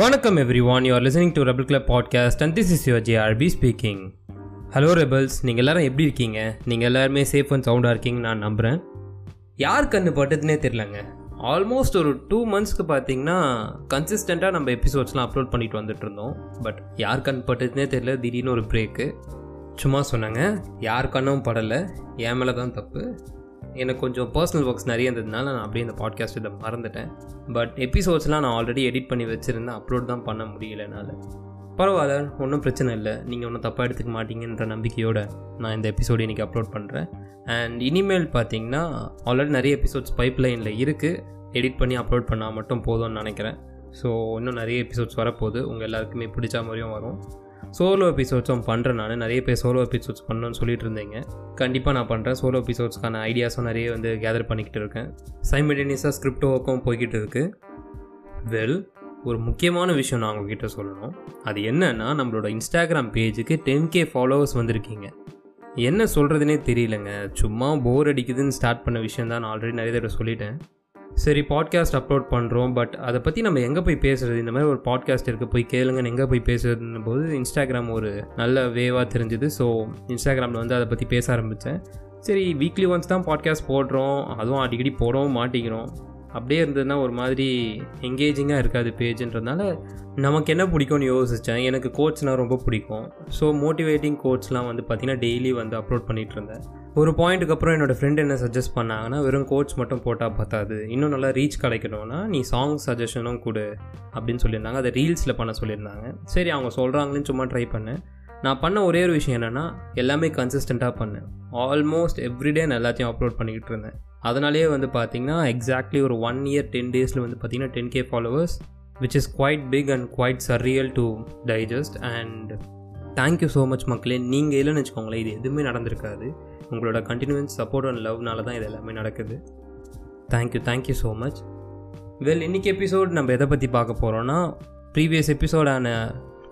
வணக்கம் everyone you're listening to Rebel Club podcast and this is your JRP speaking hello rebels நீங்கள் எல்லாரும் எப்படி இருக்கீங்க? நீங்கள் எல்லாருமே சேஃப் அண்ட் சவுண்டாக இருக்கீங்கன்னு நான் நம்புகிறேன் யார் கண்ணு பட்டதுன்னே தெரிலங்க ஆல்மோஸ்ட் ஒரு டூ மந்த்ஸ்க்கு பார்த்தீங்கன்னா கன்சிஸ்டண்ட்டாக நம்ம எபிசோட்ஸ்லாம் அப்லோட் பண்ணிட்டு வந்துட்டு இருந்தோம். பட் யார் கண் பட்டதுன்னே தெரில திடீர்னு ஒரு பிரேக்கு சும்மா சொன்னாங்க. யார் கண்ணும் படலை. என் மேலே தான் தப்பு. எனக்கு கொஞ்சம் பர்சனல் ஒர்க்ஸ் நிறைய இருந்ததுனால நான் அப்படியே இந்த பாட்காஸ்ட் இதை மறந்துட்டேன். பட் எபிசோட்ஸ்லாம் நான் ஆல்ரெடி எடிட் பண்ணி வச்சுருந்தேன். அப்லோட் தான் பண்ண முடியல என்னால். பரவாயில்ல ஒன்றும் பிரச்சனை இல்லை. நீங்கள் ஒன்றும் தப்பாக எடுத்துக்க மாட்டீங்கன்ற நம்பிக்கையோடு நான் இந்த எபிசோடு இன்றைக்கி அப்லோட் பண்ணுறேன் அண்ட் இனிமேல் பார்த்தீங்கன்னா ஆல்ரெடி நிறைய எபிசோட்ஸ் பைப் லைனில் இருக்குது எடிட் பண்ணி அப்லோட் பண்ணால் மட்டும் போதும்னு நினைக்கிறேன். ஸோ இன்னும் நிறைய எபிசோட்ஸ் வரப்போகுது. உங்கள் எல்லாருக்குமே பிடிச்ச மாதிரியும் வரும். சோலோ எபிசோட்ஸும் பண்ணுறேன் நான் நிறைய பேர் சோலோ எபிசோட்ஸ் பண்ணணும்னு சொல்லிட்டு இருந்தீங்க கண்டிப்பாக நான் பண்ணுறேன் சோலோ எபிசோட்ஸ்க்கான ஐடியாஸும் நிறைய வந்து கேதர் பண்ணிக்கிட்டு இருக்கேன். சைமல்டேனியஸாக ஸ்கிரிப்ட் ஒர்க்கும் போய்கிட்டு இருக்குது வெல் ஒரு முக்கியமான விஷயம் நான் உங்ககிட்ட சொல்லணும். அது என்னன்னா நம்மளோட இன்ஸ்டாகிராம் பேஜுக்கு டென் கே ஃபாலோவர்ஸ் வந்திருக்கீங்க. என்ன சொல்கிறதுனே தெரியலங்க. சும்மா போர் அடிக்குதுன்னு ஸ்டார்ட் பண்ண விஷயம் தான் நான் ஆல்ரெடி நிறைய தடவை சொல்லிட்டேன். சரி பாட்காஸ்ட் அப்லோட் பண்ணுறோம் பட் அதை பற்றி நம்ம எங்கே போய் பேசுகிறது இந்த மாதிரி ஒரு பாட்காஸ்ட் இருக்குது போய் கேளுங்கன்னு எங்கே போய் பேசுறதுன்னு போது இன்ஸ்டாகிராம் ஒரு நல்ல வேவாக தெரிஞ்சுது. ஸோ இன்ஸ்டாகிராமில் வந்து அதை பற்றி பேச ஆரம்பித்தேன் சரி வீக்லி ஒன்ஸ் தான் பாட்காஸ்ட் போடுறோம். அதுவும் அடிக்கடி போடவும் மாட்டிக்கிறோம் அப்படியே இருந்ததுன்னா ஒரு மாதிரி எங்கேஜிங்காக இருக்காது பேஜுன்றதுனால நமக்கு என்ன பிடிக்கும்னு யோசித்தேன் எனக்கு கோட்ஸ்னால் ரொம்ப பிடிக்கும். ஸோ மோட்டிவேட்டிங் கோட்ஸ்லாம் வந்து பார்த்திங்கன்னா டெய்லி வந்து அப்லோட் பண்ணிகிட்டு இருந்தேன். ஒரு பாயிண்ட்டுக்கு அப்புறம் என்னோடய ஃப்ரெண்ட் என்ன சஜஸ்ட் பண்ணாங்கன்னா வெறும் கோட்ஸ் மட்டும் போட்டால் பார்த்தாது இன்னும் நல்லா ரீச் கிடைக்கணும்னா நீ சாங் சஜஷனும் கொடு அப்படின்னு சொல்லியிருந்தாங்க. அதை ரீல்ஸில் பண்ண சொல்லியிருந்தாங்க. சரி அவங்க சொல்கிறாங்களேன்னு சும்மா ட்ரை பண்ணேன். நான் பண்ண ஒரே ஒரு விஷயம் என்னென்னா எல்லாமே கன்சிஸ்டண்ட்டாக பண்ணேன். ஆல்மோஸ்ட் எவ்ரிடே நான் எல்லாத்தையும் அப்லோட் பண்ணிக்கிட்டு இருந்தேன். அதனாலேயே வந்து பார்த்திங்கன்னா எக்ஸாக்ட்லி ஒரு ஒன் இயர் டென் டேஸில் வந்து பார்த்தீங்கன்னா ten K followers which is quite big and quite surreal to digest and thank you so much மக்களே. நீங்கள் இல்லைன்னு வச்சுக்கோங்களேன் இது எதுவுமே நடந்திருக்காது. உங்களோட கண்டினியூன்ஸ் சப்போர்ட் அண்ட் லவ்னால தான் இது எல்லாமே நடக்குது. Thank you thank you so much well இன்றைக்கி எபிசோட் நம்ம எதை பற்றி பார்க்க போகிறோன்னா ப்ரீவியஸ் எபிசோடான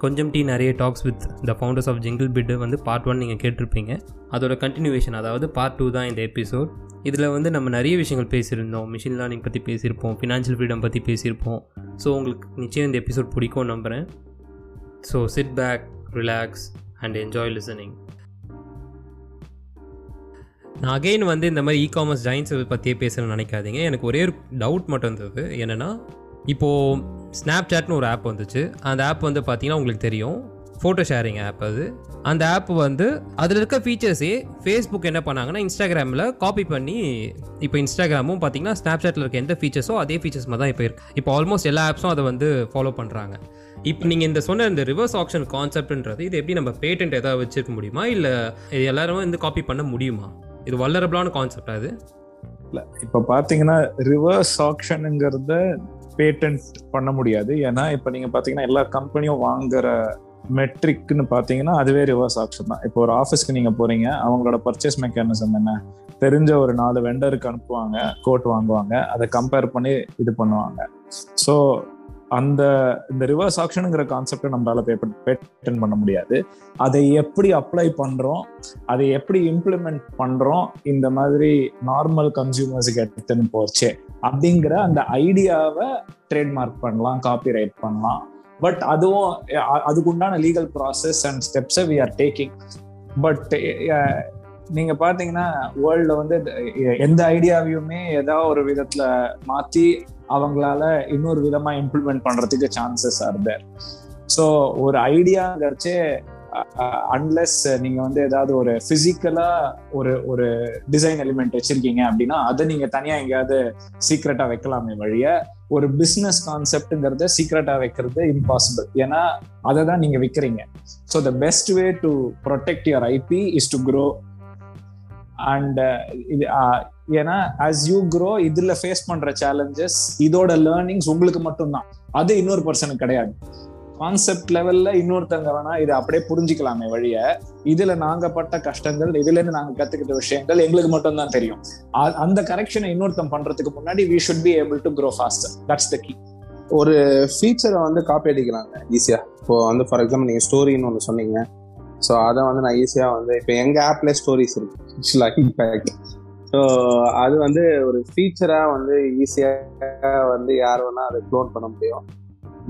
கொஞ்சம் டீ நிறைய talks with the founders of jingle bit வந்து பார்ட் ஒன் நீங்கள் கேட்டிருப்பீங்க. அதோட கண்டினியூவேஷன் அதாவது பார்ட் டூ தான் இந்த எபிசோட் இதில் வந்து நம்ம நிறைய விஷயங்கள் பேசியிருந்தோம். மிஷின் லேர்னிங் பற்றி பேசியிருப்போம் ஃபினான்ஷியல் ஃப்ரீடம் பற்றி பேசியிருப்போம். ஸோ உங்களுக்கு நிச்சயம் இந்த எபிசோட் பிடிக்கும் நம்புகிறேன் so sit back relax and enjoy listening நான் அகெயின் வந்து இந்த மாதிரி இ காமர்ஸ் ஜாயின்ஸ் பற்றியே பேசணும்னு நினைக்காதீங்க. எனக்கு ஒரே ஒரு டவுட் மட்டும் இருந்தது என்னென்னா இப்போது ஸ்னாப் சாட்னு ஒரு ஆப் வந்துச்சு. அந்த ஆப் வந்து பார்த்தீங்கன்னா உங்களுக்கு தெரியும். ஃபோட்டோ ஷேரிங் ஆப் அது. அந்த ஆப் வந்து அதில் இருக்க ஃபீச்சர்ஸே ஃபேஸ்புக் என்ன பண்ணாங்கன்னா இன்ஸ்டாகிராமில் காப்பி பண்ணி இப்போ இன்ஸ்டாகிராமும் பார்த்தீங்கன்னா ஸ்னாப் சாட்டில் இருக்க எந்த ஃபீச்சர்ஸோ அதே ஃபீச்சர்ஸ் மாதிரி தான் இப்போ இருக்குது இப்போ ஆல்மோஸ்ட் எல்லா ஆப்ஸும் அதை வந்து ஃபாலோ பண்ணுறாங்க இப்போ நீங்கள் இந்த சொன்ன இந்த ரிவர்ஸ் ஆப்ஷன் கான்செப்ட்ன்றது இது எப்படி நம்ம பேட்டன்ட் எதாவது வச்சுருக்க முடியுமா? இல்லை இது எல்லாருமே வந்து காப்பி பண்ண முடியுமா? இது வல்லரபிளான கான்செப்ட் அது இல்லை இப்போ பார்த்தீங்கன்னா ரிவர்ஸ் ஆக்ஷனுங்கிறத பேட்டன்ட் பண்ண முடியாது. ஏன்னா இப்போ நீங்கள் பார்த்தீங்கன்னா எல்லா கம்பெனியும் வாங்குற மெட்ரிக்னு பார்த்தீங்கன்னா அதுவே ரிவர்ஸ் ஆப்ஷன் தான். இப்போ ஒரு ஆஃபீஸ்க்கு நீங்கள் போகிறீங்க அவங்களோட பர்ச்சேஸ் மெக்கானிசம் என்ன? தெரிஞ்ச ஒரு நாலு வெண்டருக்கு அனுப்புவாங்க கோட் வாங்குவாங்க அதை கம்பேர் பண்ணி இது பண்ணுவாங்க. ஸோ அந்த இந்த ரிவர்ஸ் ஆக்ஷனுங்கிற கான்செப்டை நம்மளால பேட்டன் பண்ண முடியாது. அதை எப்படி அப்ளை பண்றோம் அதை எப்படி இம்ப்ளிமெண்ட் பண்றோம் இந்த மாதிரி நார்மல் கன்சியூமர்ஸுக்கு எடுத்துன்னு போச்சே அப்படிங்கிற அந்த ஐடியாவை ட்ரேட்மார்க் பண்ணலாம் காப்பி ரைட் பண்ணலாம். பட் அதுவும் அதுக்குண்டான லீகல் ப்ராசஸ் அண்ட் ஸ்டெப்ஸை வி ஆர் டேக்கிங் பட் நீங்க பாத்தீங்கன்னா வேர்ல்ட்ல வந்து எந்த ஐடியாவையுமே ஏதாவது ஒரு விதத்துல மாத்தி அவங்களால இன்னொரு விதமா இம்ப்ளிமெண்ட் பண்றதுக்கு சான்சஸ் ஆர் தேர் ஸோ ஒரு ஐடியாங்கிறச்சே அன்லெஸ் நீங்க வந்து ஏதாவது ஒரு பிசிக்கலா ஒரு ஒரு டிசைன் எலிமெண்ட் வச்சிருக்கீங்க அப்படின்னா அதை நீங்க தனியா எங்கேயாவது சீக்ரெட்டா வைக்கலாமே வழிய ஒரு பிசினஸ் கான்செப்ட்ங்கிறத சீக்ரெட்டா வைக்கிறது இம்பாசிபிள் ஏன்னா அதை தான் நீங்க விற்கிறீங்க so the best way to protect your IP is to grow and இது ஏன்னா ஆஸ் யூ க்ரோ இதுல ஃபேஸ் பண்ற சேலஞ்சஸ் இதோட லேர்னிங்ஸ் உங்களுக்கு மட்டும்தான். அது இன்னொரு பர்சனுக்கு கிடையாது. கான்செப்ட் லெவல்ல இன்னொருத்தங்க வேணா இதை அப்படியே புரிஞ்சுக்கலாமே வழிய. இதுல நாங்க பட்ட கஷ்டங்கள் இதுல இருந்து நாங்க கத்துக்கிட்ட விஷயங்கள் எங்களுக்கு மட்டும் தான் தெரியும் அந்த கரெக்ஷனை இன்னொருத்தம் பண்றதுக்கு முன்னாடி we should be able to grow faster that's the key ஒரு ஃபீச்சரை வந்து காப்பி அடிக்கலாங்க ஈஸியா இப்போ வந்து ஃபார் எக்ஸாம்பிள் நீங்க ஸ்டோரின்னு ஒன்று சொன்னீங்க. ஸோ அதை வந்து நான் ஈஸியாக வந்து இப்போ எங்கள் ஆப்ல ஸ்டோரிஸ் இருக்கு? இம்பேக்ட் ஸோ அது வந்து ஒரு ஃபீச்சராக வந்து ஈஸியாக வந்து யார் வேணால் அதை க்ளோன் பண்ண முடியும்.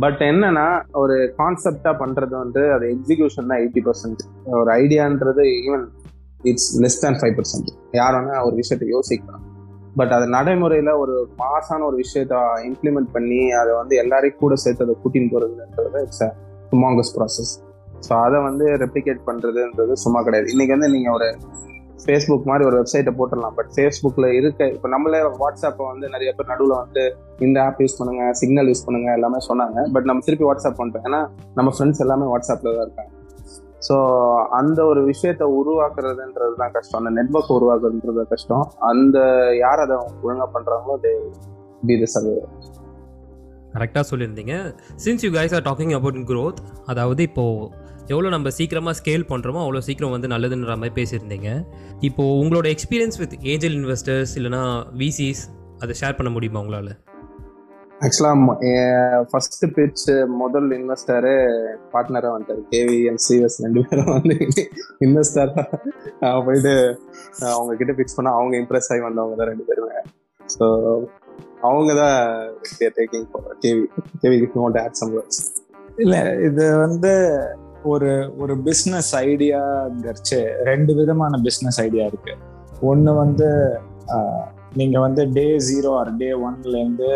பட் என்னன்னா ஒரு கான்செப்டா பண்றது வந்து அது எக்ஸிகியூஷன் தான் எயிட்டி பர்சன்ட் ஒரு ஐடியான்றது even it's less than five percent யார் வேணா ஒரு விஷயத்த யோசிக்கலாம். பட் அது நடைமுறையில ஒரு மாசான ஒரு விஷயத்த இம்ப்ளிமெண்ட் பண்ணி அதை வந்து எல்லாரையும் கூட சேர்த்து அதை கூட்டின்னு போறதுன்றது இட்ஸ் சுமாங்கஸ் ப்ராசஸ் ஸோ அதை வந்து ரெப்ளிகேட் பண்றதுன்றது சும்மா கிடையாது. இன்னைக்கு வந்து நீங்க ஒரு ஃபேஸ்புக் மாதிரி ஒரு வெப்சைட்டை போட்டுடலாம். பட் ஃபேஸ்புக்கில் இருக்க இப்போ நம்மளே வாட்ஸ்அப்பை வந்து நிறைய பேர் நடுவில் வந்து இந்த ஆப் யூஸ் பண்ணுங்க சிக்னல் யூஸ் பண்ணுங்க எல்லாமே சொன்னாங்க. பட் நம்ம திருப்பி வாட்ஸ்அப் பண்ணிட்டோம் ஏன்னா நம்ம ஃப்ரெண்ட்ஸ் எல்லாமே வாட்ஸ்அப்பில் தான் இருக்காங்க. ஸோ அந்த ஒரு விஷயத்த உருவாக்குறதுன்றது தான் கஷ்டம். அந்த நெட்ஒர்க் உருவாக்குறதுன்றது கஷ்டம். அந்த யார் அதை ஒழுங்காக பண்ணுறாங்களோ அது பி தி சர்வே கரெக்டாக சொல்லியிருந்தீங்க. Since you guys are talking about growth அதாவது இப்போது எவ்வளோ நம்ம சீக்கிரமாக ஸ்கேல் பண்ணுறோமோ அவ்வளோ சீக்கிரம் வந்து நல்லதுன்ற மாதிரி பேசியிருந்தீங்க. இப்போது உங்களோட எக்ஸ்பீரியன்ஸ் வித் ஏஞ்சல் இன்வெஸ்டர்ஸ் இல்லைனா விசிஸ் அதை ஷேர் பண்ண முடியுமா உங்களால்? ஆக்சுவலாக ஃபர்ஸ்ட் பிச் முதல் இன்வெஸ்டரு பார்ட்னராக வந்துட்டார். கேவி அண்ட் சிஎஸ் ரெண்டு பேரும் வந்து இன்வெஸ்டர் போயிட்டு அவங்க கிட்ட பிக்ஸ் பண்ண அவங்க இம்ப்ரெஸ் ஆகி வந்தவங்க தான் ரெண்டு பேருமே. ஸோ அவங்க தான் டேக்கிங் கேவி கேவி ஆட் சம் இல்ல இது வந்து ஒரு ஒரு பிஸ்னஸ் ஐடியாங்கிறச்சு ரெண்டு விதமான பிஸ்னஸ் ஐடியா இருக்கு. ஒன்னு வந்து நீங்க வந்து டே ஜீரோ ஆர் டே ஒன்ல இருந்து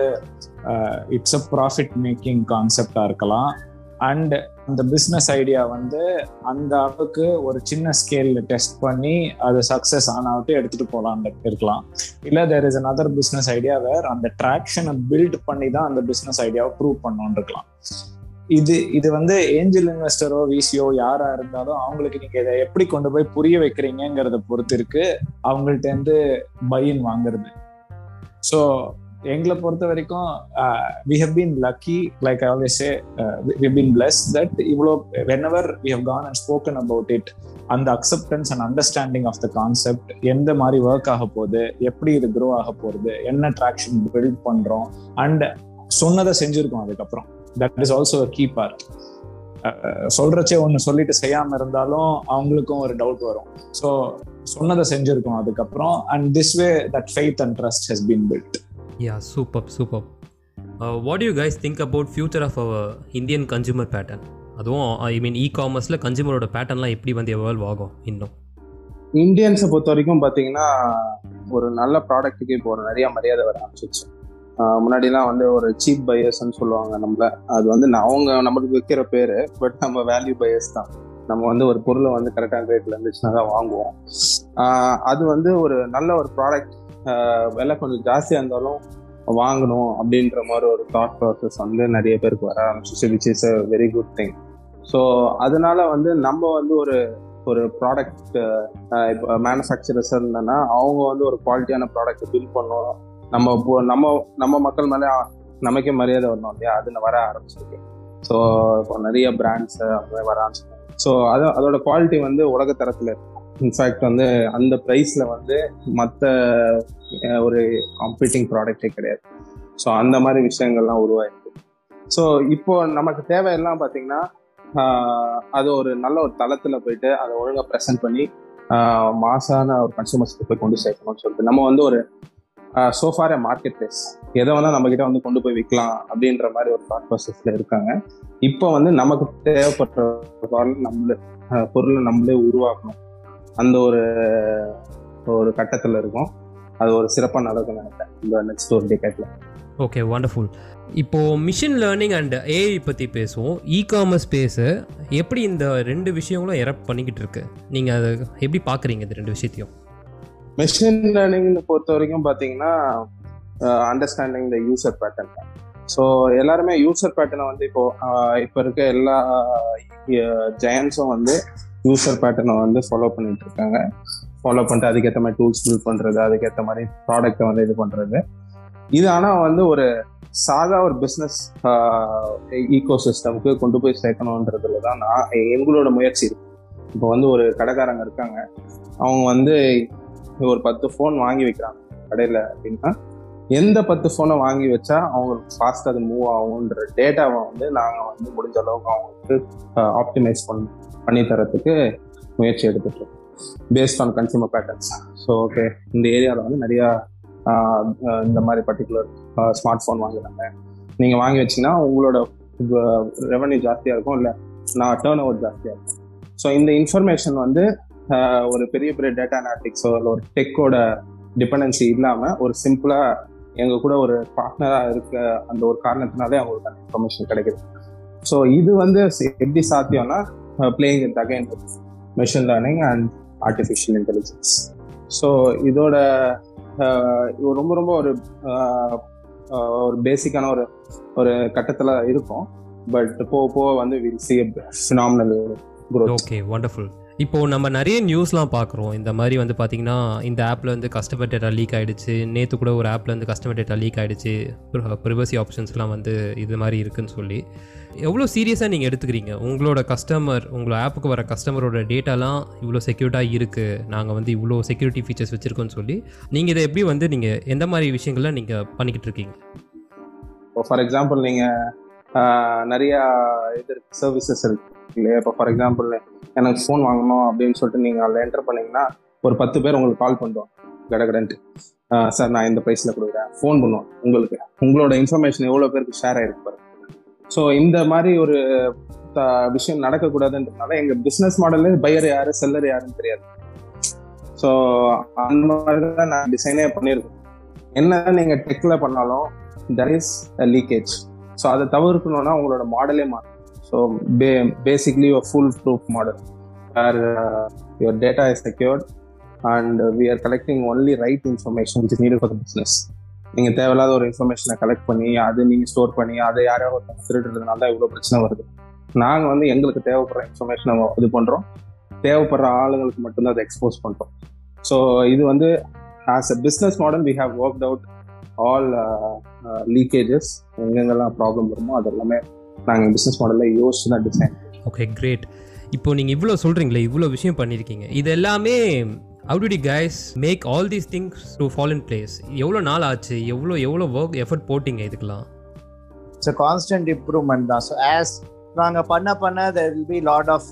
இட்ஸ் அ ப்ராஃபிட் மேக்கிங் கான்செப்டா இருக்கலாம். அண்ட் அந்த பிஸ்னஸ் ஐடியா வந்து அந்த அளவுக்கு ஒரு சின்ன ஸ்கேல்ல டெஸ்ட் பண்ணி அது சக்சஸ் ஆனாவிட்டு எடுத்துட்டு போகலான் இருக்கலாம். இல்ல there is another business idea where அந்த ட்ராக்ஷனை பில்ட் பண்ணி தான் அந்த பிஸ்னஸ் ஐடியாவை ப்ரூவ் பண்ணோன்னு இருக்கலாம். இது இது வந்து ஏஞ்சல் இன்வெஸ்டரோ விசியோ யாரா இருந்தாலும் அவங்களுக்கு நீங்க இதை எப்படி கொண்டு போய் புரிய வைக்கிறீங்கிறத பொறுத்து இருக்கு. அவங்கள்ட்ட இருந்து பையன் வாங்குறது. ஸோ எங்களை பொறுத்த வரைக்கும் we have been lucky like I always say we been blessed that இவ்வளோ whenever we have gone and spoken about it அந்த acceptance and understanding of the concept எந்த மாதிரி ஒர்க் ஆக போகுது எப்படி இது க்ரோ ஆக போகுது என்ன ட்ராக்ஷன் பில்ட் பண்றோம் அண்ட் சொன்னதை செஞ்சுருக்கோம் அதுக்கப்புறம். That is also key part சொல்றச்சே ஒன்று சொல்லிட்டு செய்யாம இருந்தாலும் அவங்களுக்கும் ஒரு டவுட் வரும். ஸோ சொன்னதை செஞ்சிருக்கோம் அதுக்கப்புறம் and this way that faith and trust has been built yeah super super what you guys think about future of our Indian consumer pattern அதுவும் ஐ மீன் இ காமர்ஸில் கன்சூமரோட பேட்டர்ன்லாம் எப்படி வந்து எவால்வ் ஆகும் இன்னும்? இந்தியன்ஸை பொறுத்த வரைக்கும் பார்த்தீங்கன்னா ஒரு நல்ல ப்ராடக்ட்டுக்கு இப்போ ஒரு நிறைய மரியாதை வர ஆரம்பிச்சிச்சு முன்னாடிலாம் வந்து ஒரு சீப் பையர்ஸ்ன்னு சொல்லுவாங்க நம்மள. அது வந்து நான் அவங்க நம்மளுக்கு வைக்கிற பேரு பட் நம்ம வேல்யூ பையர்ஸ் தான். நம்ம வந்து ஒரு பொருளை வந்து கரெக்டான ரேட்ல இருந்துச்சுன்னா தான் வாங்குவோம். அது வந்து ஒரு நல்ல ஒரு ப்ராடக்ட் விலை கொஞ்சம் ஜாஸ்தியாக இருந்தாலும் வாங்கணும் அப்படின்ற மாதிரி ஒரு தாட் ப்ராசஸ் வந்து நிறைய பேருக்கு வர ஆரம்பிச்சிச்சு which is a very good thing so அதனால வந்து நம்ம வந்து ஒரு ஒரு ப்ராடக்ட் இப்போ மேனுஃபேக்சரர்ஸ் இருந்தேன்னா அவங்க வந்து ஒரு குவாலிட்டியான ப்ராடக்ட் பில் பண்ணணும். நம்ம நம்ம நம்ம மக்கள் மேலே நமக்கே மரியாதை வரணும் இல்லையா? அதில் வர ஆரம்பிச்சிருக்கு. ஸோ இப்போ நிறைய பிராண்ட்ஸ் அப்படியே வர ஆரம்பிச்சிருக்கு ஸோ அது அதோட குவாலிட்டி வந்து உலக தரத்தில் இன்ஃபேக்ட் வந்து அந்த ப்ரைஸில் வந்து மற்ற ஒரு காம்பீட்டிங் ப்ராடக்டே கிடையாது. ஸோ அந்த மாதிரி விஷயங்கள்லாம் உருவாயிருக்கு. ஸோ இப்போ நமக்கு தேவையெல்லாம் பார்த்தீங்கன்னா அது ஒரு நல்ல ஒரு தளத்துல போயிட்டு அதை ஒழுங்காக ப்ரெசென்ட் பண்ணி மாசான ஒரு கன்சூமர்ஸ்க்கு போய் கொண்டு சேர்க்கணும்னு சொல்லிட்டு நம்ம வந்து ஒரு சோஃபார் மார்க்கெட் பிளேஸ் எதை வேணால் நம்ம கிட்ட வந்து கொண்டு போய் விற்கலாம் அப்படின்ற மாதிரி ஒரு தாட் ப்ராசஸ்ல இருக்காங்க. இப்போ வந்து நமக்கு தேவைப்பட்ட பொருள் நம்மளே பொருளை நம்மளே உருவாக்கணும். அந்த ஒரு ஒரு கட்டத்தில் இருக்கும். அது ஒரு சிறப்பாக நடக்கும் நினைக்கிறேன். இந்த நெக்ஸ்ட் ஒரு டெக்கேட்ல ஓகே வண்டர்ஃபுல் இப்போது மிஷின் லேர்னிங் அண்ட் ஏஐ பற்றி பேசுவோம். இ காமர்ஸ் ஸ்பேஸு எப்படி இந்த ரெண்டு விஷயங்களும் எரப் பண்ணிக்கிட்டு இருக்கு? நீங்கள் அதை எப்படி பார்க்குறீங்க இந்த ரெண்டு விஷயத்தையும்? மெஷின் லேர்னிங்னு பொறுத்த வரைக்கும் பார்த்தீங்கன்னா understanding the user pattern so எல்லாருமே யூசர் பேட்டர்னை வந்து இப்போ இப்போ இருக்க எல்லா ஜெயன்ஸும் வந்து யூசர் பேட்டர்னை வந்து ஃபாலோ பண்ணிட்டு இருக்காங்க. ஃபாலோ பண்ணிட்டு அதுக்கேற்ற மாதிரி டூல்ஸ் பில்ட் பண்ணுறது அதுக்கேற்ற மாதிரி ப்ராடக்ட்டை வந்து இது பண்ணுறது இது ஆனால் வந்து ஒரு சாதா ஒரு பிஸ்னஸ் ஈகோ சிஸ்டம்க்கு கொண்டு போய் சேர்க்கணுன்றதுல தான் நான் எங்களோட முயற்சி இருக்கு. இப்போ வந்து ஒரு கடைக்காரங்க இருக்காங்க. அவங்க வந்து ஒரு பத்து ஃபோன் வாங்கி வைக்கிறாங்க. கடையில் அப்படின்னா எந்த பத்து ஃபோனை வாங்கி வச்சா அவங்களுக்கு ஃபாஸ்ட் அது மூவ் ஆகுன்ற டேட்டாவை வந்து நாங்கள் வந்து முடிஞ்ச அளவுக்கு அவங்களுக்கு ஆப்டிமைஸ் பண்ணி பண்ணி தரத்துக்கு முயற்சி எடுத்துட்டு இருக்கோம். Based on consumer patterns so okay இந்த ஏரியாவில் வந்து நிறையா இந்த மாதிரி பர்டிகுலர் ஸ்மார்ட் ஃபோன் வாங்குறாங்க. நீங்கள் வாங்கி வச்சீங்கன்னா உங்களோட ரெவன்யூ ஜாஸ்தியாக இருக்கும் இல்லை நான் டேர்ன் ஓவர் ஜாஸ்தியாக இருக்கும். ஸோ இந்த இன்ஃபர்மேஷன் வந்து ஒரு பெரிய பெரிய டேட்டா அனாலிட்டிக்ஸோ இல்லை ஒரு டெக்கோட டிபெண்டன்சி இல்லாமல் ஒரு சிம்பிளாக எங்கள் கூட ஒரு பார்ட்னராக இருக்க அந்த ஒரு காரணத்தினாலே அவங்களுக்கு அந்த இன்ஃபர்மேஷன் கிடைக்குது. ஸோ இது வந்து எப்படி சாத்தியம்னா playing in again machine learning and artificial intelligence so இதோட ரொம்ப ரொம்ப ஒரு ஒரு பேசிக்கான ஒரு ஒரு கட்டத்தில் இருக்கும். பட் போக போக வந்து will see phenomenal okay wonderful இப்போது நம்ம நிறைய நியூஸ்லாம் பார்க்குறோம். இந்த மாதிரி வந்து பார்த்திங்கன்னா இந்த ஆப்பில் வந்து கஸ்டமர் டேட்டா லீக் ஆகிடுச்சு நேற்று கூட ஒரு ஆப்பில் வந்து கஸ்டமர் டேட்டா லீக் ஆகிடுச்சு ப்ரிவசி ஆப்ஷன்ஸ்லாம் வந்து இது மாதிரி இருக்குன்னு சொல்லி. எவ்வளோ சீரியஸாக நீங்கள் எடுத்துக்கிறீங்க? உங்களோட கஸ்டமர் உங்களோட ஆப்புக்கு வர கஸ்டமரோட டேட்டாலாம் இவ்வளோ செக்யூர்டாக இருக்குது நாங்கள் வந்து இவ்வளோ செக்யூரிட்டி ஃபீச்சர்ஸ் வச்சுருக்கோன்னு சொல்லி. நீங்கள் இதை எப்படி வந்து நீங்கள் எந்த மாதிரி விஷயங்கள்லாம் நீங்கள் பண்ணிக்கிட்டு இருக்கீங்க? இப்போ ஃபார் எக்ஸாம்பிள் நீங்கள் நிறையா இது இருக்கு சர்வீசஸ் இருக்கு. இல்லையா? இப்போ ஃபார் எக்ஸாம்பிள் எனக்கு ஃபோன் வாங்கணும் அப்படின்னு சொல்லிட்டு நீங்கள் அதில் என்டர் பண்ணீங்கன்னா ஒரு பத்து பேர் உங்களுக்கு கால் பண்ணுவோம் கடகடன்ட்டு சார் நான் இந்த ப்ரைஸில் கொடுக்குறேன். ஃபோன் பண்ணுவோம் உங்களுக்கு. உங்களோட இன்ஃபர்மேஷன் எவ்வளோ பேருக்கு ஷேர் ஆகிருக்கு பாருங்க. ஸோ இந்த மாதிரி ஒரு விஷயம் நடக்கக்கூடாதுன்றதுனால எங்கள் பிஸ்னஸ் மாடல்ல பையர் யார் செல்லர் யாருன்னு தெரியாது. ஸோ அந்த மாதிரி தான் நான் டிசைனே பண்ணியிருக்கேன். என்ன நீங்கள் டெக்கில் பண்ணாலும் தர் இஸ் லீக்கேஜ் ஸோ அதை தவிர்க்கணும்னா உங்களோட மாடலே மாறும் ஸோ பே பேசிக்லி ஒரு foolproof model where your data is secured and we are collecting only right information which is for the business நீங்கள் தேவையில்லாத ஒரு இன்ஃபர்மேஷனை கலெக்ட் பண்ணி அது நீங்கள் ஸ்டோர் பண்ணி அதை யாராவது ஒருத்தங்க திருடுறதுனால தான் இவ்வளோ பிரச்சனை வருது. நாங்கள் வந்து எங்களுக்கு தேவைப்படுற இன்ஃபர்மேஷனை இது பண்ணுறோம் தேவைப்படுற ஆளுங்களுக்கு மட்டும்தான் அதை எக்ஸ்போஸ் பண்ணுறோம் ஸோ இது வந்து as a business model we have work out all leakages எங்கெங்கெல்லாம் ப்ராப்ளம் வருமோ அது எல்லாமே நாங்கள் பிஸ்னஸ் மாடலில் யோசிச்சு தான் டிசைன் ஓகே கிரேட் இப்போ நீங்கள் இவ்வளோ சொல்கிறீங்களே இவ்வளோ விஷயம் பண்ணியிருக்கீங்க இது எல்லாமே how did you guys make all these things to fall in place எவ்வளோ நாள் ஆச்சு? எவ்வளோ எவ்வளோ ஒர்க் எஃபர்ட் போட்டிங்க இதுக்கெல்லாம்? இட்ஸ் கான்ஸ்டன்ட் இம்ப்ரூவ்மெண்ட் தான். ஸோ ஆஸ் நாங்கள் பண்ண பண்ண there will be lot of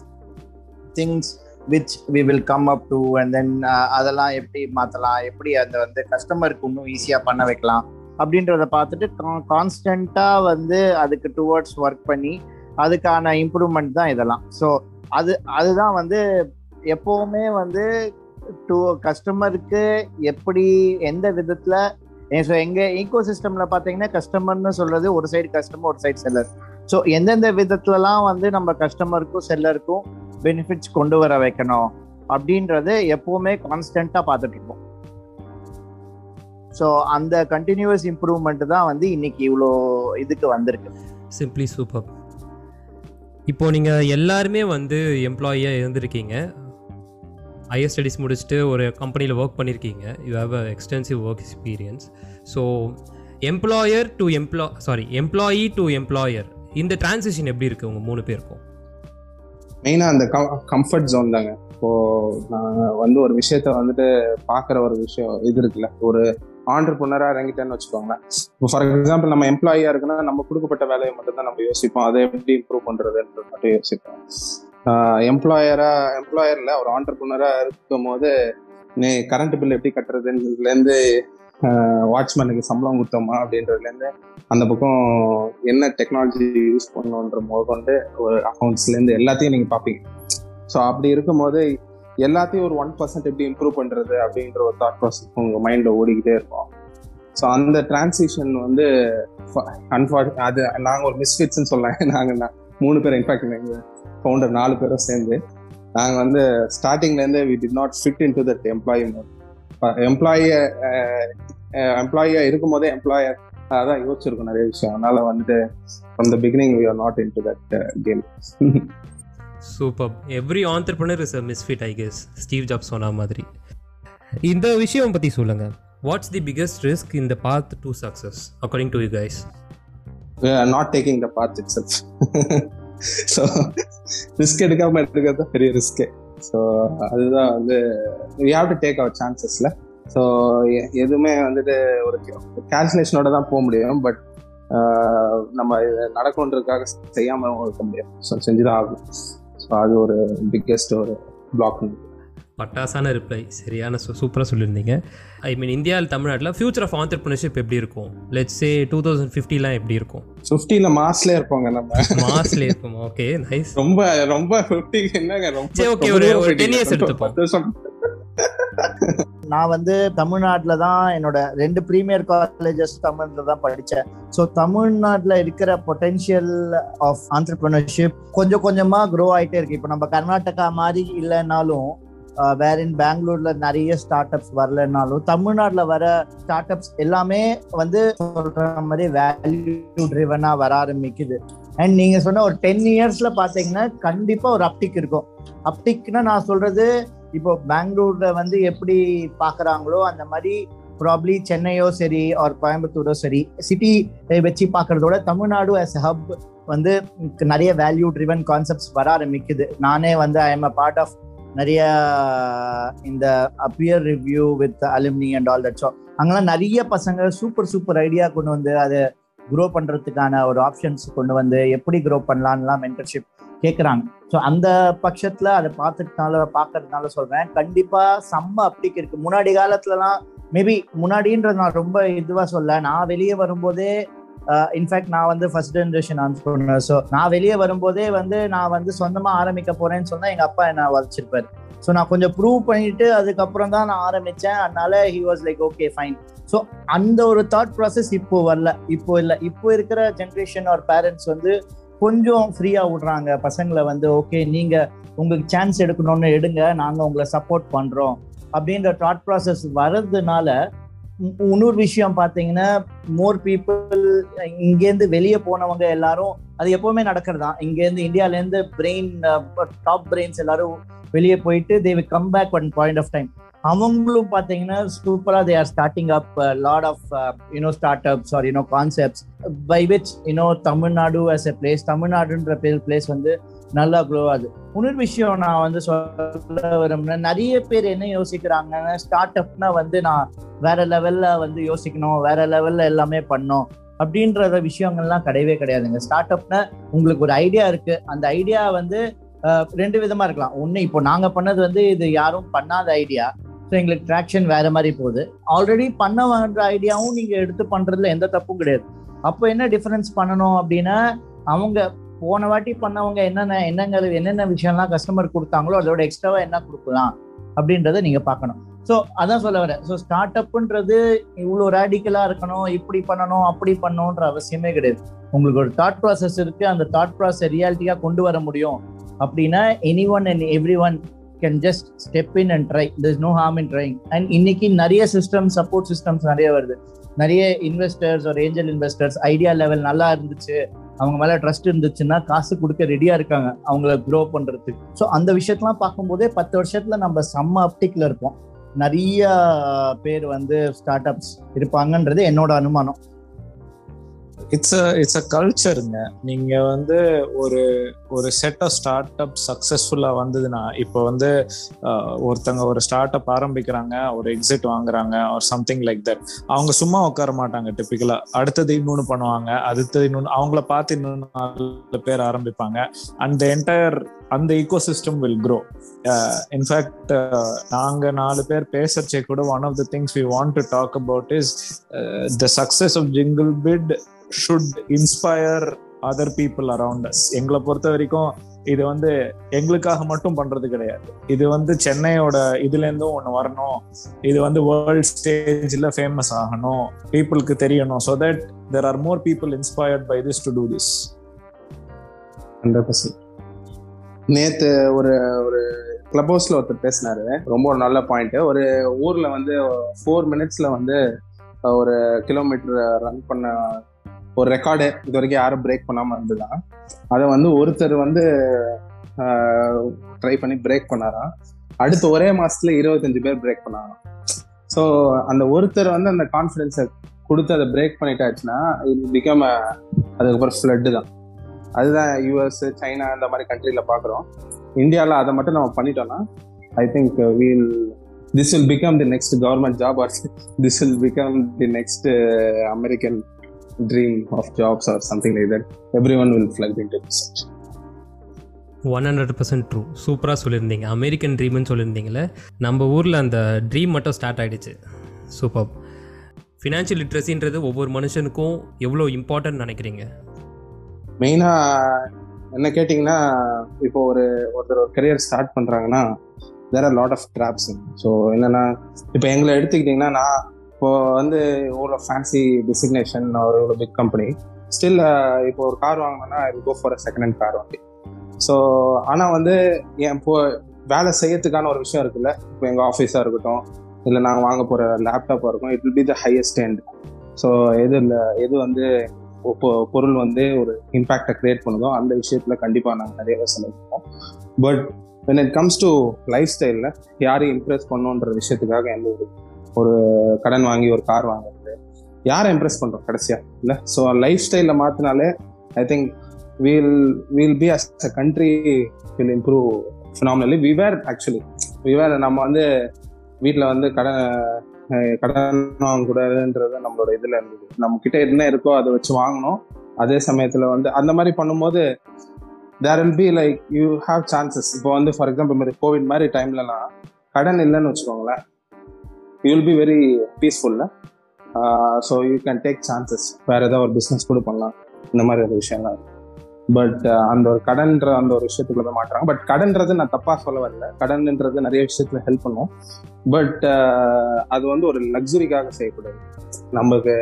things which we will come up to and then அதெல்லாம் எப்படி மாற்றலாம் எப்படி அந்த வந்து கஸ்டமருக்கு இன்னும் ஈஸியாக பண்ண வைக்கலாம் அப்படின்றத பார்த்துட்டு கான்ஸ்டண்ட்டாக வந்து அதுக்கு டுவர்ட்ஸ் ஒர்க் பண்ணி அதுக்கான இம்ப்ரூவ்மெண்ட் தான் இதெல்லாம். ஸோ அது அதுதான் வந்து எப்போவுமே வந்து டு கஸ்டமருக்கு எப்படி எந்த விதத்தில் ஸோ எங்கள் ஈகோ சிஸ்டமில் பார்த்தீங்கன்னா கஸ்டமர்னு சொல்கிறது ஒரு சைடு கஸ்டமர் ஒரு சைடு செல்லர் ஸோ எந்தெந்த விதத்துலலாம் வந்து நம்ம கஸ்டமருக்கும் செல்லருக்கும் பெனிஃபிட்ஸ் கொண்டு வர வைக்கணும் அப்படின்றது எப்பவுமே கான்ஸ்டண்ட்டாக பார்த்துட்டு இருப்போம். ஸோ அந்த கண்டினியூஸ் இம்ப்ரூவ்மெண்ட் தான் வந்து இன்னைக்கு இவ்வளோ இதுக்கு வந்திருக்கு. சிம்பிளி சூப்பர் இப்போ நீங்கள் எல்லாருமே வந்து எம்ப்ளாயியாக இருந்திருக்கீங்க. ஹையர் ஸ்டடீஸ் முடிச்சுட்டு ஒரு கம்பெனியில் ஒர்க் பண்ணியிருக்கீங்க you have a extensive work experience so employer to எம்ப்ளா sorry employee to employer இந்த டிரான்சிஷன் எப்படி இருக்குது உங்கள் மூணு பேருக்கும்? மெயினாக அந்த கம்ஃபர்ட் ஜோன் தாங்க. இப்போ நாங்கள் வந்து ஒரு விஷயத்த வந்துட்டு பார்க்குற ஒரு விஷயம் இது இருக்குல்ல. ஒரு ஆண்டர்பனராக இறங்கிட்டேன்னு வச்சுக்கோங்களேன். இப்போ ஃபார் எக்ஸாம்பிள் நம்ம எம்ப்ளாயியாக இருக்குன்னா நம்ம கொடுக்கப்பட்ட வேலையை மட்டும் தான் நம்ம யோசிப்போம். அதை எப்படி இம்ப்ரூவ் பண்ணுறதுன்றது மட்டும் யோசிப்போம். எம்ப்ளாயராக எம்ப்ளாயரில் ஒரு ஆண்டர்பனராக இருக்கும் போது நீ கரண்ட் பில் எப்படி கட்டுறதுன்றதுலேருந்து வாட்ச்மேனுக்கு சம்பளம் கொடுத்தோமா அப்படின்றதுலேருந்து அந்த பக்கம் என்ன டெக்னாலஜி யூஸ் பண்ணணுன்ற முதற்கொண்டு ஒரு அக்கௌண்ட்ஸ்லேருந்து எல்லாத்தையும் நீங்கள் பார்ப்பீங்க. ஸோ அப்படி இருக்கும்போது எல்லாத்தையும் ஒரு ஒன் பர்சன்ட் எப்படி இம்ப்ரூவ் பண்ணுறது அப்படின்ற ஒரு தாட் ப்ராசஸ் உங்கள் மைண்டில் ஓடிக்கிட்டே இருக்கும். ஸோ அந்த டிரான்சிஷன் வந்து அன்ஃபார்ச் அது நாங்கள் ஒரு மிஸ்ஃபிட்ஸ்ன்னு சொல்லலாம் நாங்கள் மூணு பேர் இன்ஃபேக்ட் எங்கள் ஃபவுண்டர் நாலு பேரும் சேர்ந்து நாங்கள் வந்து ஸ்டார்டிங்லேருந்து we did not fit in to that employee எம்ப்ளாயியை எம்ப்ளாயியாக இருக்கும் போதே எம்ப்ளாயர் அதான் யோசிச்சிருக்கோம் நிறைய விஷயம். அதனால வந்துட்டு from the beginning we are not in to that game super every entrepreneur is a misfit I guess Steve Job சொன்ன மாதிரி. இந்த விஷயம் பற்றி சொல்லுங்கள் வாட்ஸ் தி பிக்கஸ்ட் ரிஸ்க் இந்த path to success according to you guys not taking the path itself so risk எடுக்காம எடுக்கிறது தான் பெரிய ரிஸ்க்கு ஸோ அதுதான் வந்து we have to take our சான்சஸ்ல so எதுவுமே வந்துட்டு ஒரு கேல்குலேஷனோட தான் போக முடியும். பட் நம்ம நடக்கணுன்றதுக்காக செய்யாமல் இருக்க முடியும் ஸோ செஞ்சுதான் ஆகும் ஸோ அது ஒரு பிக்கெஸ்ட் ஒரு பிளாக் பட்டாசான ரிப்ளை சரியான சூ சூப்பராக சொல்லியிருந்தீங்க. ஐ மீன் இந்தியாவில் தமிழ்நாட்டில் ஃபியூச்சர் ஆஃப் ஆண்டர்பிரினர்ஷிப் எப்படி இருக்கும்? லெட்ஸ் சே டூ தௌசண்ட் ஃபிஃப்டிலாம் எப்படி இருக்கும்? ஃபிஃப்டில மாஸ்ல இருப்போங்க நம்ம. மாஸ்ல இருக்கும் ஓகே நைஸ் ரொம்ப ரொம்ப ஃபிஃப்டி என்னங்க ரொம்ப சரி, okay, ஒரு- ஒரு 10 years எடுத்துப்போம். நான் வந்து தமிழ்நாட்டில் தான் என்னோட ரெண்டு ப்ரீமியர் காலேஜஸ் தமிழ்ல தான் படித்தேன் ஸோ தமிழ்நாட்டில் இருக்கிற பொட்டென்ஷியல் ஆஃப் ஆண்டர்பிரினர்ஷிப் கொஞ்சம் கொஞ்சமாக க்ரோ ஆகிட்டே இருக்கு. இப்போ நம்ம கர்நாடகா மாதிரி இல்லைன்னாலும் வேற இன் பெங்களூர்ல நிறைய ஸ்டார்ட் அப்ஸ் வரலனாலும் தமிழ்நாட்டில் வர ஸ்டார்ட் அப்ஸ் எல்லாமே வந்து சொல்ற மாதிரி வேல்யூ ட்ரிவனா வர ஆரம்பிக்குது. அண்ட் நீங்க சொன்ன ஒரு டென் இயர்ஸ்ல பாத்தீங்கன்னா கண்டிப்பா ஒரு அப்டிக் இருக்கும். அப்டிக்னா நான் சொல்றது இப்போ பெங்களூர்ல வந்து எப்படி பாக்குறாங்களோ அந்த மாதிரி ப்ராப்ளி சென்னையோ சரி ஆர் கோயம்புத்தூரோ சரி சிட்டி வச்சு பார்க்கறதோட தமிழ்நாடு அஸ் ஹப் வந்து நிறைய வேல்யூ ட்ரிவன் கான்செப்ட்ஸ் வர ஆரம்பிக்குது. நானே வந்து I am a part of நிறைய இந்த a peer review with alumni and all that so அங்கெல்லாம் நிறைய பசங்க சூப்பர் சூப்பர் ஐடியா கொண்டு வந்து அதை க்ரோ பண்றதுக்கான ஒரு ஆப்ஷன்ஸ் கொண்டு வந்து எப்படி க்ரோ பண்ணலான்லாம் மென்டர்ஷிப் கேட்குறாங்க ஸோ அந்த பட்சத்தில் அதை பார்த்துட்டனால பார்க்கறதுனால சொல்கிறேன் கண்டிப்பா செம்ம அப்டிக் இருக்கு. முன்னாடி காலத்துலலாம் மேபி முன்னாடின்றது நான் ரொம்ப இதுவாக சொல்ல நான் வெளியே வரும்போதே Uh, இன்ஃபேக்ட் நான் வந்து ஃபர்ஸ்ட் ஜென்ரேஷன் ஆண்டர்பிரினர் ஸோ நான் வெளியே வரும்போதே வந்து நான் வந்து சொந்தமாக ஆரம்பிக்க போறேன்னு சொன்னால் எங்கள் அப்பா என்ன வளர்ச்சிருப்பார். ஸோ நான் கொஞ்சம் ப்ரூவ் பண்ணிட்டு அதுக்கப்புறம் தான் நான் ஆரம்பித்தேன் அதனால he was like okay fine so அந்த ஒரு தாட் ப்ராசஸ் இப்போ வரல. இப்போ இல்லை. இப்போ இருக்கிற ஜென்ரேஷன் ஆர் பேரண்ட்ஸ் வந்து கொஞ்சம் ஃப்ரீயாக விடுறாங்க. பசங்களை வந்து ஓகே நீங்கள் உங்களுக்கு சான்ஸ் எடுக்கணும்னு எடுங்க. நாங்கள் உங்களை சப்போர்ட் பண்ணுறோம் அப்படின்ற தாட் ப்ராசஸ் வர்றதுனால இன்னொரு விஷயம் பார்த்தீங்கன்னா மோர் பீப்புள் இங்கேருந்து வெளியே போனவங்க எல்லாரும் அது எப்பவுமே நடக்கிறது தான் இங்கேருந்து இந்தியாவிலேருந்து பிரெயின் டாப் பிரெயின்ஸ் எல்லாரும் வெளியே போயிட்டு they will come back one point of time அவங்களும் பார்த்தீங்கன்னா சூப்பராக they are starting up lot of you know startups are you know concepts by which you know Tamil Nadu as a place தமிழ்நாடுன்ற place வந்து நல்லா glow ஆகுது. இன்னொரு விஷயம் நான் வந்து சொல்ல விரும்புறேன். நிறைய பேர் என்ன யோசிக்கிறாங்கன்னா ஸ்டார்ட் அப்னா வந்து நான் வேற லெவல்ல வந்து யோசிக்கணும் வேற லெவல்ல எல்லாமே பண்ணணும் அப்படின்ற விஷயங்கள்லாம் கிடையவே கிடையாதுங்க. ஸ்டார்ட் அப்னா உங்களுக்கு ஒரு ஐடியா இருக்கு. அந்த ஐடியா வந்து ரெண்டு விதமா இருக்கலாம். ஒன்று இப்போ நாங்க பண்ணது வந்து இது யாரும் பண்ணாத ஐடியா ஸோ எங்களுக்கு ட்ராக்ஷன் வேற மாதிரி போகுது. ஆல்ரெடி பண்ண வேண்டிய ஐடியாவும் நீங்க எடுத்து பண்றதுல எந்த தப்பும் கிடையாது. அப்போ என்ன டிஃபரன்ஸ் பண்ணணும் அப்படின்னா அவங்க போன வாட்டி பண்ணவங்க என்னென்ன என்னங்க என்னென்ன விஷயம்லாம் கஸ்டமர் கொடுத்தாங்களோ அதோட எக்ஸ்ட்ராவா என்ன கொடுக்கலாம் அப்படின்றத நீங்க பார்க்கணும். ஸோ அதான் சொல்ல வரேன். ஸோ ஸ்டார்ட் அப்புன்றது இவ்வளோ ரேடிக்கலாக இருக்கணும் இப்படி பண்ணணும் அப்படி பண்ணணுன்ற அவசியமே கிடையாது. உங்களுக்கு ஒரு தாட் ப்ராசஸ் இருக்கு அந்த தாட் ப்ராசஸ் ரியாலிட்டியாக கொண்டு வர முடியும். அப்படின்னா any one and every one can just step in and try this no harm in trying and இன்னைக்கு நிறைய சிஸ்டம் சப்போர்ட் சிஸ்டம்ஸ் நிறைய வருது. நிறைய இன்வெஸ்டர்ஸ் ஒரு ஏஞ்சல் இன்வெஸ்டர்ஸ் ஐடியா லெவல் நல்லா இருந்துச்சு. அவங்க மேல ட்ரஸ்ட் இருந்துச்சுன்னா காசு கொடுக்க ரெடியா இருக்காங்க. அவங்கள க்ரோ பண்றதுக்கு. ஸோ அந்த விஷயத்தெல்லாம் பார்க்கும்போதே பத்து வருஷத்துல நம்ம செம்ம அப்டிக்ல இருப்போம். நிறைய பேர் வந்து ஸ்டார்ட் அப்ஸ் இருப்பாங்கன்றது என்னோட அனுமானம். இட்ஸ் அ இட்ஸ் அ கல்ச்சருங்க நீங்க வந்து ஒரு ஒரு செட் ஆஃப் ஸ்டார்ட் அப் சக்சஸ்ஃபுல்லா வந்ததுன்னா இப்போ வந்து ஒருத்தங்க ஒரு ஸ்டார்ட் அப் ஆரம்பிக்கிறாங்க ஒரு எக்ஸிட் வாங்குறாங்க ஒரு சம்திங் லைக் தட் அவங்க சும்மா உட்கார மாட்டாங்க டிப்பிக்கலா அடுத்தது இன்னொன்னு பண்ணுவாங்க அடுத்தது இன்னொன்னு அவங்கள பார்த்து இன்னொன்னு நாலு பேர் ஆரம்பிப்பாங்க. அந்த என்டையர் அந்த ecosystem will grow in fact நாங்கள் நாலு பேர் பேசுறச்சே கூட one of the things we want to talk about is the success of Jingle Bid should inspire other people around us எங்களை பொறுத்த வரைக்கும் இது வந்து எங்களுக்காக மட்டும் பண்றது கிடையாது. இது வந்து சென்னையோட இதுல இருந்தும் ஒண்ணு வரணும். இது வந்து வேர்ல்ட் ஸ்டேஜ்ல ஃபேமஸ் ஆகணும். பீப்புளுக்கு தெரியணும். So that there are more people inspired by this to do this hundred percent நேத்து ஒரு ஒரு கிளப் ஹவுஸ்ல ஒருத்தர் பேசினாரு. ரொம்ப ஒரு நல்ல பாயிண்ட் ஒரு ஊர்ல வந்து ஃபோர் மினிட்ஸ்ல வந்து ஒரு கிலோமீட்டர் ரன் பண்ண ஒரு ரெக்கார்டு இது வரைக்கும் யாரும் பிரேக் பண்ணாமல் இருந்துதான் அதை வந்து ஒருத்தர் வந்து ட்ரை பண்ணி பிரேக் பண்ணாராம். அடுத்து ஒரே மாசத்துல இருபத்தஞ்சு பேர் பிரேக் பண்ணாராம். ஸோ அந்த ஒருத்தர் வந்து அந்த கான்ஃபிடென்ஸை கொடுத்து அதை பிரேக் பண்ணிட்டாச்சுன்னா இது பிகம் அதுக்கப்புறம் ஃப்ளட்டு தான். அதுதான் யூஎஸ் சைனா இந்த மாதிரி கண்ட்ரியில் பார்க்குறோம். இந்தியாவில் அதை மட்டும் நம்ம பண்ணிட்டோம்னா I think we'll this will become the next government job or this will become the next American of jobs or something like that every one will flock in to one hundred percent true சூப்பராக சொல்லியிருந்தீங்க. American ட்ரீம்னு சொல்லியிருந்தீங்களே. நம்ம ஊரில் அந்த dream மட்டும் start ஆகிடுச்சு super financial லிட்ரஸின்றது ஒவ்வொரு மனுஷனுக்கும் எவ்வளோ இம்பார்ட்டன்ட் நினைக்கிறீங்க? மெயினாக என்ன கேட்டிங்கன்னா இப்போ ஒரு ஒருத்தர் ஒரு கரியர் ஸ்டார்ட் பண்ணுறாங்கன்னா are lot of traps so என்னென்னா இப்போ எங்களை எடுத்துக்கிட்டிங்கன்னா நான் இப்போ வந்து இவ்வளோ ஃபேன்சி டிசிக்னேஷன் ஒரு இவ்வளோ பிக் கம்பெனி ஸ்டில் இப்போ ஒரு car வாங்கினோன்னா I go for a second hand car வாங்கி ஸோ ஆனால் வந்து என் இப்போ வேலை செய்யறதுக்கான ஒரு விஷயம் இருக்குல்ல? இப்போ எங்கள் ஆஃபீஸாக இருக்கட்டும் இல்லை நாங்கள் வாங்க போகிற லேப்டாப்பாக இருக்கும் it will be the highest end so எது இல்லை எது வந்து இப்போ பொருள் வந்து ஒரு இம்பேக்டை கிரியேட் பண்ணுதோ அந்த விஷயத்தில் கண்டிப்பாக நாங்கள் நிறையவே செலவிப்போம் but when it comes to life ஸ்டைலில் யாரையும் இம்ப்ரெஸ் பண்ணுன்ற விஷயத்துக்காக எந்த ஒரு ஒரு கடன் வாங்கி ஒரு கார் வாங்குறது. யாரை இம்ப்ரெஸ் பண்ணுறோம் கடைசியாக இல்லை? ஸோ லைஃப் ஸ்டைலில் மாற்றினாலே I think we'll we'll be as a country will improve phenomenally we were actually we were நம்ம வந்து வீட்டில் வந்து கடன் கடன் வாங்கக்கூடாதுன்றது நம்மளோட இதில் இருந்தது. நம்ம கிட்ட என்ன இருக்கோ அதை வச்சு வாங்கணும் அதே சமயத்தில் வந்து அந்த மாதிரி பண்ணும்போது there will be like you have chances இப்போ வந்து ஃபார் எக்ஸாம்பிள் மாதிரி கோவிட் மாதிரி டைம்லலாம் கடன் இல்லைன்னு வச்சுக்கோங்களேன். You will be very பீஸ்ஃபுல்ல so you can take chances வேற ஏதாவது ஒரு பிஸ்னஸ் கூட பண்ணலாம். இந்த மாதிரி ஒரு விஷயம்லாம் பட் ah, அந்த ஒரு கடன்ற அந்த ஒரு விஷயத்துக்குள்ள தான் மாட்டுறாங்க. பட் கடன்றது நான் தப்பாக சொல்ல வரல. கடன்ன்றது நிறைய விஷயத்துல ஹெல்ப் பண்ணும். பட் ah, அது வந்து ஒரு லக்ஸுரிக்காக செய்யக்கூடாது. நமக்கு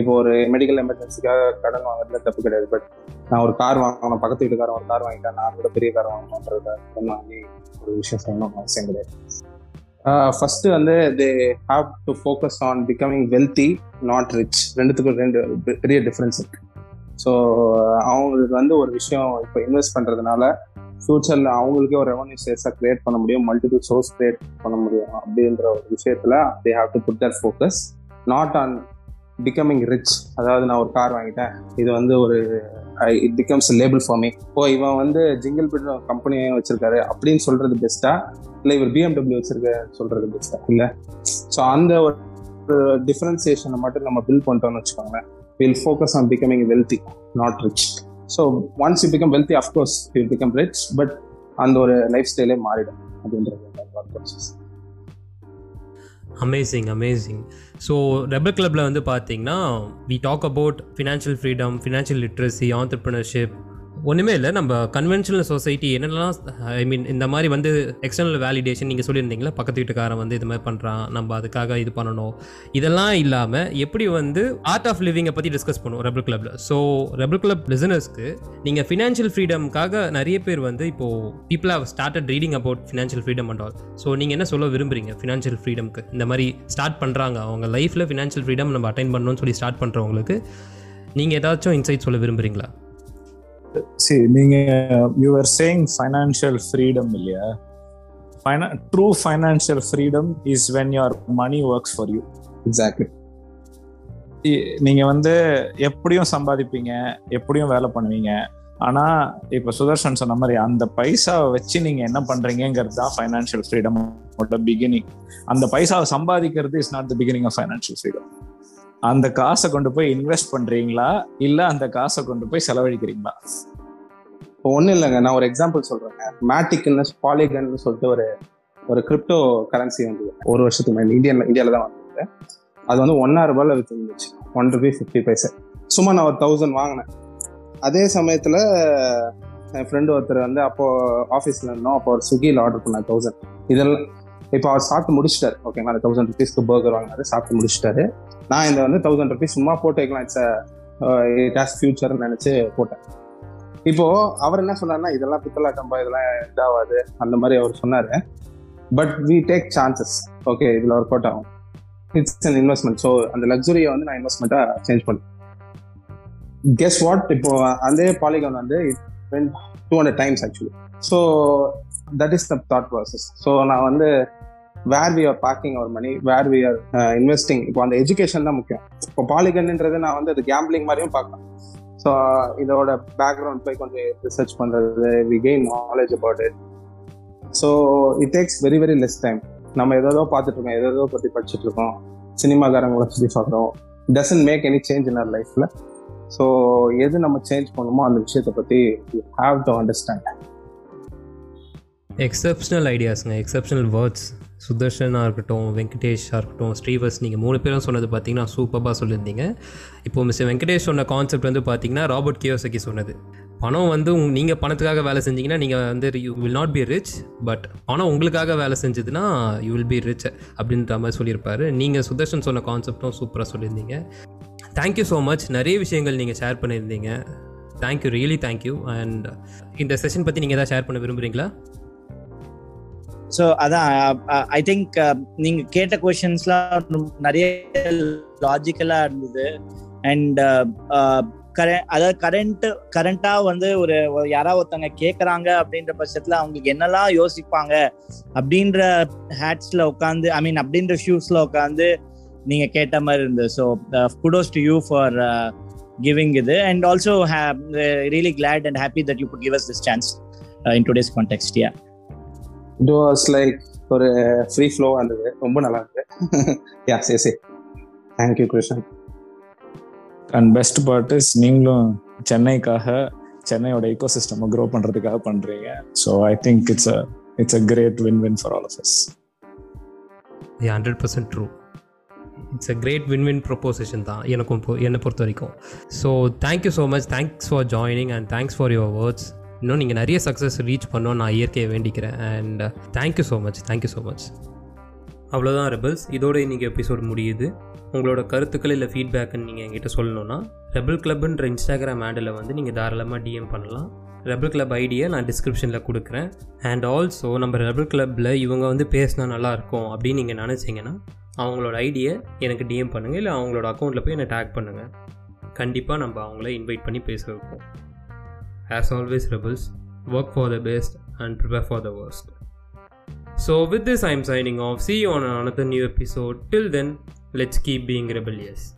இப்போ ஒரு மெடிக்கல் எமர்ஜென்சிக்காக கடன் வாங்குறதுல தப்பு கிடையாது. பட் நான் ஒரு கார் வாங்கணும். பக்கத்து வீட்டுக்காரன் ஒரு கார் வாங்கிட்டேன். நான் கூட பெரிய கார் வாங்கணுன்றத வாங்கி ஒரு விஷயம் செய்யணும் அவசியம் கிடையாது. ஃபர்ஸ்ட் வந்து they have to focus on becoming wealthy not rich ரெண்டுத்துக்கும் ரெண்டு பெரிய டிஃப்ரென்ஸ் இருக்கு. ஸோ அவங்களுக்கு வந்து ஒரு விஷயம் இப்போ இன்வெஸ்ட் பண்ணுறதுனால ஃபியூச்சரில் அவங்களுக்கே ஒரு ரெவன்யூ சேர்ஸாக கிரியேட் பண்ண முடியும் மல்டிபிள் சோர்ஸ் கிரியேட் பண்ண முடியும் அப்படின்ற ஒரு விஷயத்தில் they have to put their focus not on becoming rich அதாவது நான் ஒரு கார் வாங்கிட்டேன். இது வந்து ஒரு it becomes label for me oh இவன் வந்து ஜிங்கிள் பிட் கம்பெனி வச்சிருக்காரு அப்படின்னு சொல்றது பெஸ்ட்டா இல்லை இவர் பிஎம்டபிள்யூ வச்சிருக்க சொல்றது பெஸ்ட்டா இல்லை. ஸோ அந்த ஒரு டிஃபரன்சியேஷனை மட்டும் நம்ம பில் பண்ணிட்டோம்னு வச்சுக்கோங்களேன். Will focus on becoming wealthy not rich so once you become wealthy of course you become rich but அந்த ஒரு லைஃப் ஸ்டைலே மாறிடும். அப்படின்றது அமேசிங் அமேசிங் ஸோ ரெபல் கிளப்பில் வந்து பார்த்தீங்கன்னா we talk about financial freedom financial literacy entrepreneurship ஒன்றுமே இல்லை. நம்ம கன்வென்ஷனல் சொசைட்டி என்னென்னலாம் ஐ மீன் இந்த மாதிரி வந்து எக்ஸ்டர்னல் வேலிடேஷன் நீங்கள் சொல்லியிருந்தீங்களா பக்கத்து வீட்டுக்காரன் வந்து இது மாதிரி பண்ணுறான் நம்ம அதுக்காக இது பண்ணணும். இதெல்லாம் இல்லாமல் எப்படி வந்து ஆர்ட் ஆஃப் லிவிங்கை பற்றி டிஸ்கஸ் பண்ணுவோம் ரெபல் கிளப்பில் ஸோ ரெபல் கிளப் லிசனர்ஸ்க்கு நீங்கள் ஃபினான்ஷியல் ஃப்ரீடம்காக நிறைய பேர் வந்து இப்போது people have started reading about financial freedom and all so நீங்கள் என்ன சொல்ல விரும்புறீங்க ஃபினான்ஷியல் ஃப்ரீடம்க்கு இந்த மாதிரி ஸ்டார்ட் பண்ணுறாங்க அவங்க லைஃப்பில் ஃபினான்ஷியல் ஃப்ரீடம் நம்ம அட்டைன் பண்ணணும்னு சொல்லி ஸ்டார்ட் பண்ணுறவங்களுக்கு நீங்கள் ஏதாச்சும் இன்சைட் சொல்ல விரும்புகிறீங்களா சி நீங்க யூஆர் சேயிங் ஃபைனான்சியல் ஃப்ரீடம் இல்லையா? True financial freedom is when your money works for you exactly நீங்க வந்து எப்படியும் சம்பாதிப்பீங்க எப்படியும் வேலை பண்ணுவீங்க. ஆனா இப்ப சுதர்ஷன் சொன்ன மாதிரி அந்த பைசாவை வச்சு நீங்க என்ன பண்றீங்கிறது தான் ஃபைனான்சியல் ஃப்ரீடம் பிகினிங் அந்த பைசாவை சம்பாதிக்கிறது is not the beginning of financial freedom அந்த காசை கொண்டு போய் இன்வெஸ்ட் பண்றீங்களா? இல்ல அந்த காசை கொண்டு போய் செலவழிக்கிறீங்களா? இப்போ ஒன்றும் இல்லைங்க. நான் ஒரு எக்ஸாம்பிள் சொல்றேங்க. மேட்டிக்னு பாலிகன் சொல்லிட்டு ஒரு ஒரு கிரிப்டோ கரன்சி வந்து ஒரு வருஷத்துக்கு முன்னாடி. இந்தியாவில் இந்தியாவில் தான் வந்தது. அது வந்து ஒன்னாயிரம் ரூபாயில் வித்து ஒன் ருபி ஃபிஃப்டி பைசா சும்மா நான் ஒரு தௌசண்ட் வாங்கினேன். அதே சமயத்தில் என் ஃப்ரெண்டு ஒருத்தர் வந்து அப்போது ஆஃபீஸில் இருந்தோம். அப்போ ஒரு ஸ்விக்கியில் ஆர்டர் பண்ணேன் தௌசண்ட் இதெல்லாம் இப்போ அவர் சாப்பிட்டு முடிச்சிட்டாரு. ஓகேங்களா அந்த தௌசண்ட் ருபீஸ்க்கு பர்கர் வாங்கினாரு சாப்பிட்டு முடிச்சிட்டாரு. நான் இந்த வந்து தௌசண்ட் ருபீஸ் சும்மா போட்டு வைக்கலாம் இட்ஸ் இட் ஹாஸ் uh, ஃபியூச்சர்னு நினச்சி போட்டேன். இப்போ அவர் என்ன சொன்னார்னா இதெல்லாம் பித்தலாட்டம்பா இதெல்லாம் இதாகாது அந்த மாதிரி அவர் சொன்னாரு. But we take chances okay இதில் ஒர்க் அவுட் ஆகும். இட்ஸ் அன் இன்வெஸ்ட்மெண்ட் ஸோ அந்த லக்ஸுரியை வந்து நான் இன்வெஸ்ட்மெண்ட்டாக சேஞ்ச் பண்ணேன். கெஸ் வாட் இப்போ அதே பாலிகான் வந்து it two hundred times actually so that is the thought process so நான் வந்து where we are parking our money where we are investing இப்போ அந்த எஜுகேஷன் தான் முக்கியம். இப்போ பாலிகன்ன்றது நான் வந்து அது கேம்பிளிங் மாதிரியும் பார்க்கலாம். ஸோ இதோட பேக்ரவுண்ட் போய் கொஞ்சம் ரிசர்ச் பண்ணுறது we gain knowledge about it so it takes very very less time நம்ம எதோ பார்த்துட்டு இருக்கோம் எதோ பற்றி படிச்சுட்டு இருக்கோம் சினிமாக்காரங்களை சுற்றி பார்க்குறோம். Doesn't make any change in our லைஃப்பில் ஸோ எது நம்ம சேஞ்ச் பண்ணுமோ அந்த விஷயத்தை பற்றி you have to understand exceptional ஐடியாஸுங்க exceptional words சுதர்ஷனாக இருக்கட்டும் வெங்கடேஷாக இருக்கட்டும் ஸ்ரீவஸ் நீங்கள் மூணு பேரும் சொன்னது பார்த்தீங்கன்னா சூப்பராக சொல்லியிருந்தீங்க. இப்போ மிஸ்டர் வெங்கடேஷ் சொன்ன கான்செப்ட் வந்து பார்த்தீங்கன்னா ராபர்ட் கியோசக்கி சொன்னது. பணம் வந்து உங் நீங்கள் பணத்துக்காக வேலை செஞ்சீங்கன்னா நீங்கள் வந்து you will not be rich but பணம் உங்களுக்காக வேலை செஞ்சதுன்னா யூ வில் பி ரிச் அப்படின்ற மாதிரி சொல்லியிருப்பாரு. நீங்கள் சுதர்ஷன் சொன்ன கான்செப்டும் சூப்பராக சொல்லியிருந்தீங்க. தேங்க்யூ ஸோ மச் நிறைய விஷயங்கள் நீங்கள் ஷேர் பண்ணியிருந்தீங்க. Thank you really thank you and இந்த செஷன் பற்றி நீங்கள் எதாவது ஷேர் பண்ண விரும்புகிறீங்களா ஸோ அதான் ஐ திங்க் நீங்க கேட்ட கொஷின்ஸ்லாம் நிறைய லாஜிக்கலா இருந்தது. அண்ட் அதாவது கரண்ட் கரண்டா வந்து ஒரு யாராவது ஒருத்தவங்க கேட்குறாங்க அப்படின்ற பட்சத்துல அவங்களுக்கு என்னெல்லாம் யோசிப்பாங்க அப்படின்ற ஹேட்ஸ்ல உட்காந்து ஐ மீன் அப்படின்ற ஷூஸ்ல உட்காந்து நீங்க கேட்ட மாதிரி இருந்தது. So kudos to you for giving இது. And also really glad and happy that you could give us this chance in today's context yeah it was like ஒரு ஃப்ரீ ஃப்ளோ இருந்தது ரொம்ப நல்லா இருக்கு யா சரி சரி. Thank you Krishnan and best part is நீங்களும் சென்னைக்காக சென்னையோட ஈகோ சிஸ்டம் க்ரோ பண்றதுக்காக பண்றீங்க. So I think it's a it's a great win win for all of us hundred percent true it's a great win win proposition தான் எனக்கும் என்னை பொறுத்த வரைக்கும். So thank you so much thanks for joining and thanks for your words இன்னும் நீங்கள் நிறைய success reach பண்ணோம் நான் இயற்கையை வேண்டிக்கிறேன். And thank you so much thank you so much அவ்வளோதான் ரெபல்ஸ் இதோட இன்றைக்கி எபிசோட் முடியுது. உங்களோட கருத்துக்கள் இல்லை ஃபீட்பேக்குன்னு நீங்கள் என்கிட்ட சொல்லணுன்னா ரெபல் கிளப்ன்ற இன்ஸ்டாகிராம் ஹேண்டில் வந்து நீங்கள் தாராளமாக டிஎம் பண்ணலாம். ரெபல் கிளப் ஐடியை நான் டிஸ்கிரிப்ஷனில் கொடுக்குறேன். அண்ட் ஆல்சோ நம்ம ரெபல் கிளப்பில் இவங்க வந்து பேசினா நல்லாயிருக்கும் அப்படின்னு நீங்கள் நினச்சிங்கன்னா அவங்களோட ஐடியை எனக்கு டிஎம் பண்ணுங்கள் இல்லை அவங்களோட அக்கௌண்ட்டில் போய் என்னை டேக் பண்ணுங்கள் கண்டிப்பாக நம்ம அவங்கள இன்வைட் பண்ணி பேச வைப்போம். As always rebels work for the best and prepare for the worst. So with this i'm signing off. See you on another new episode. Till then let's keep being rebellious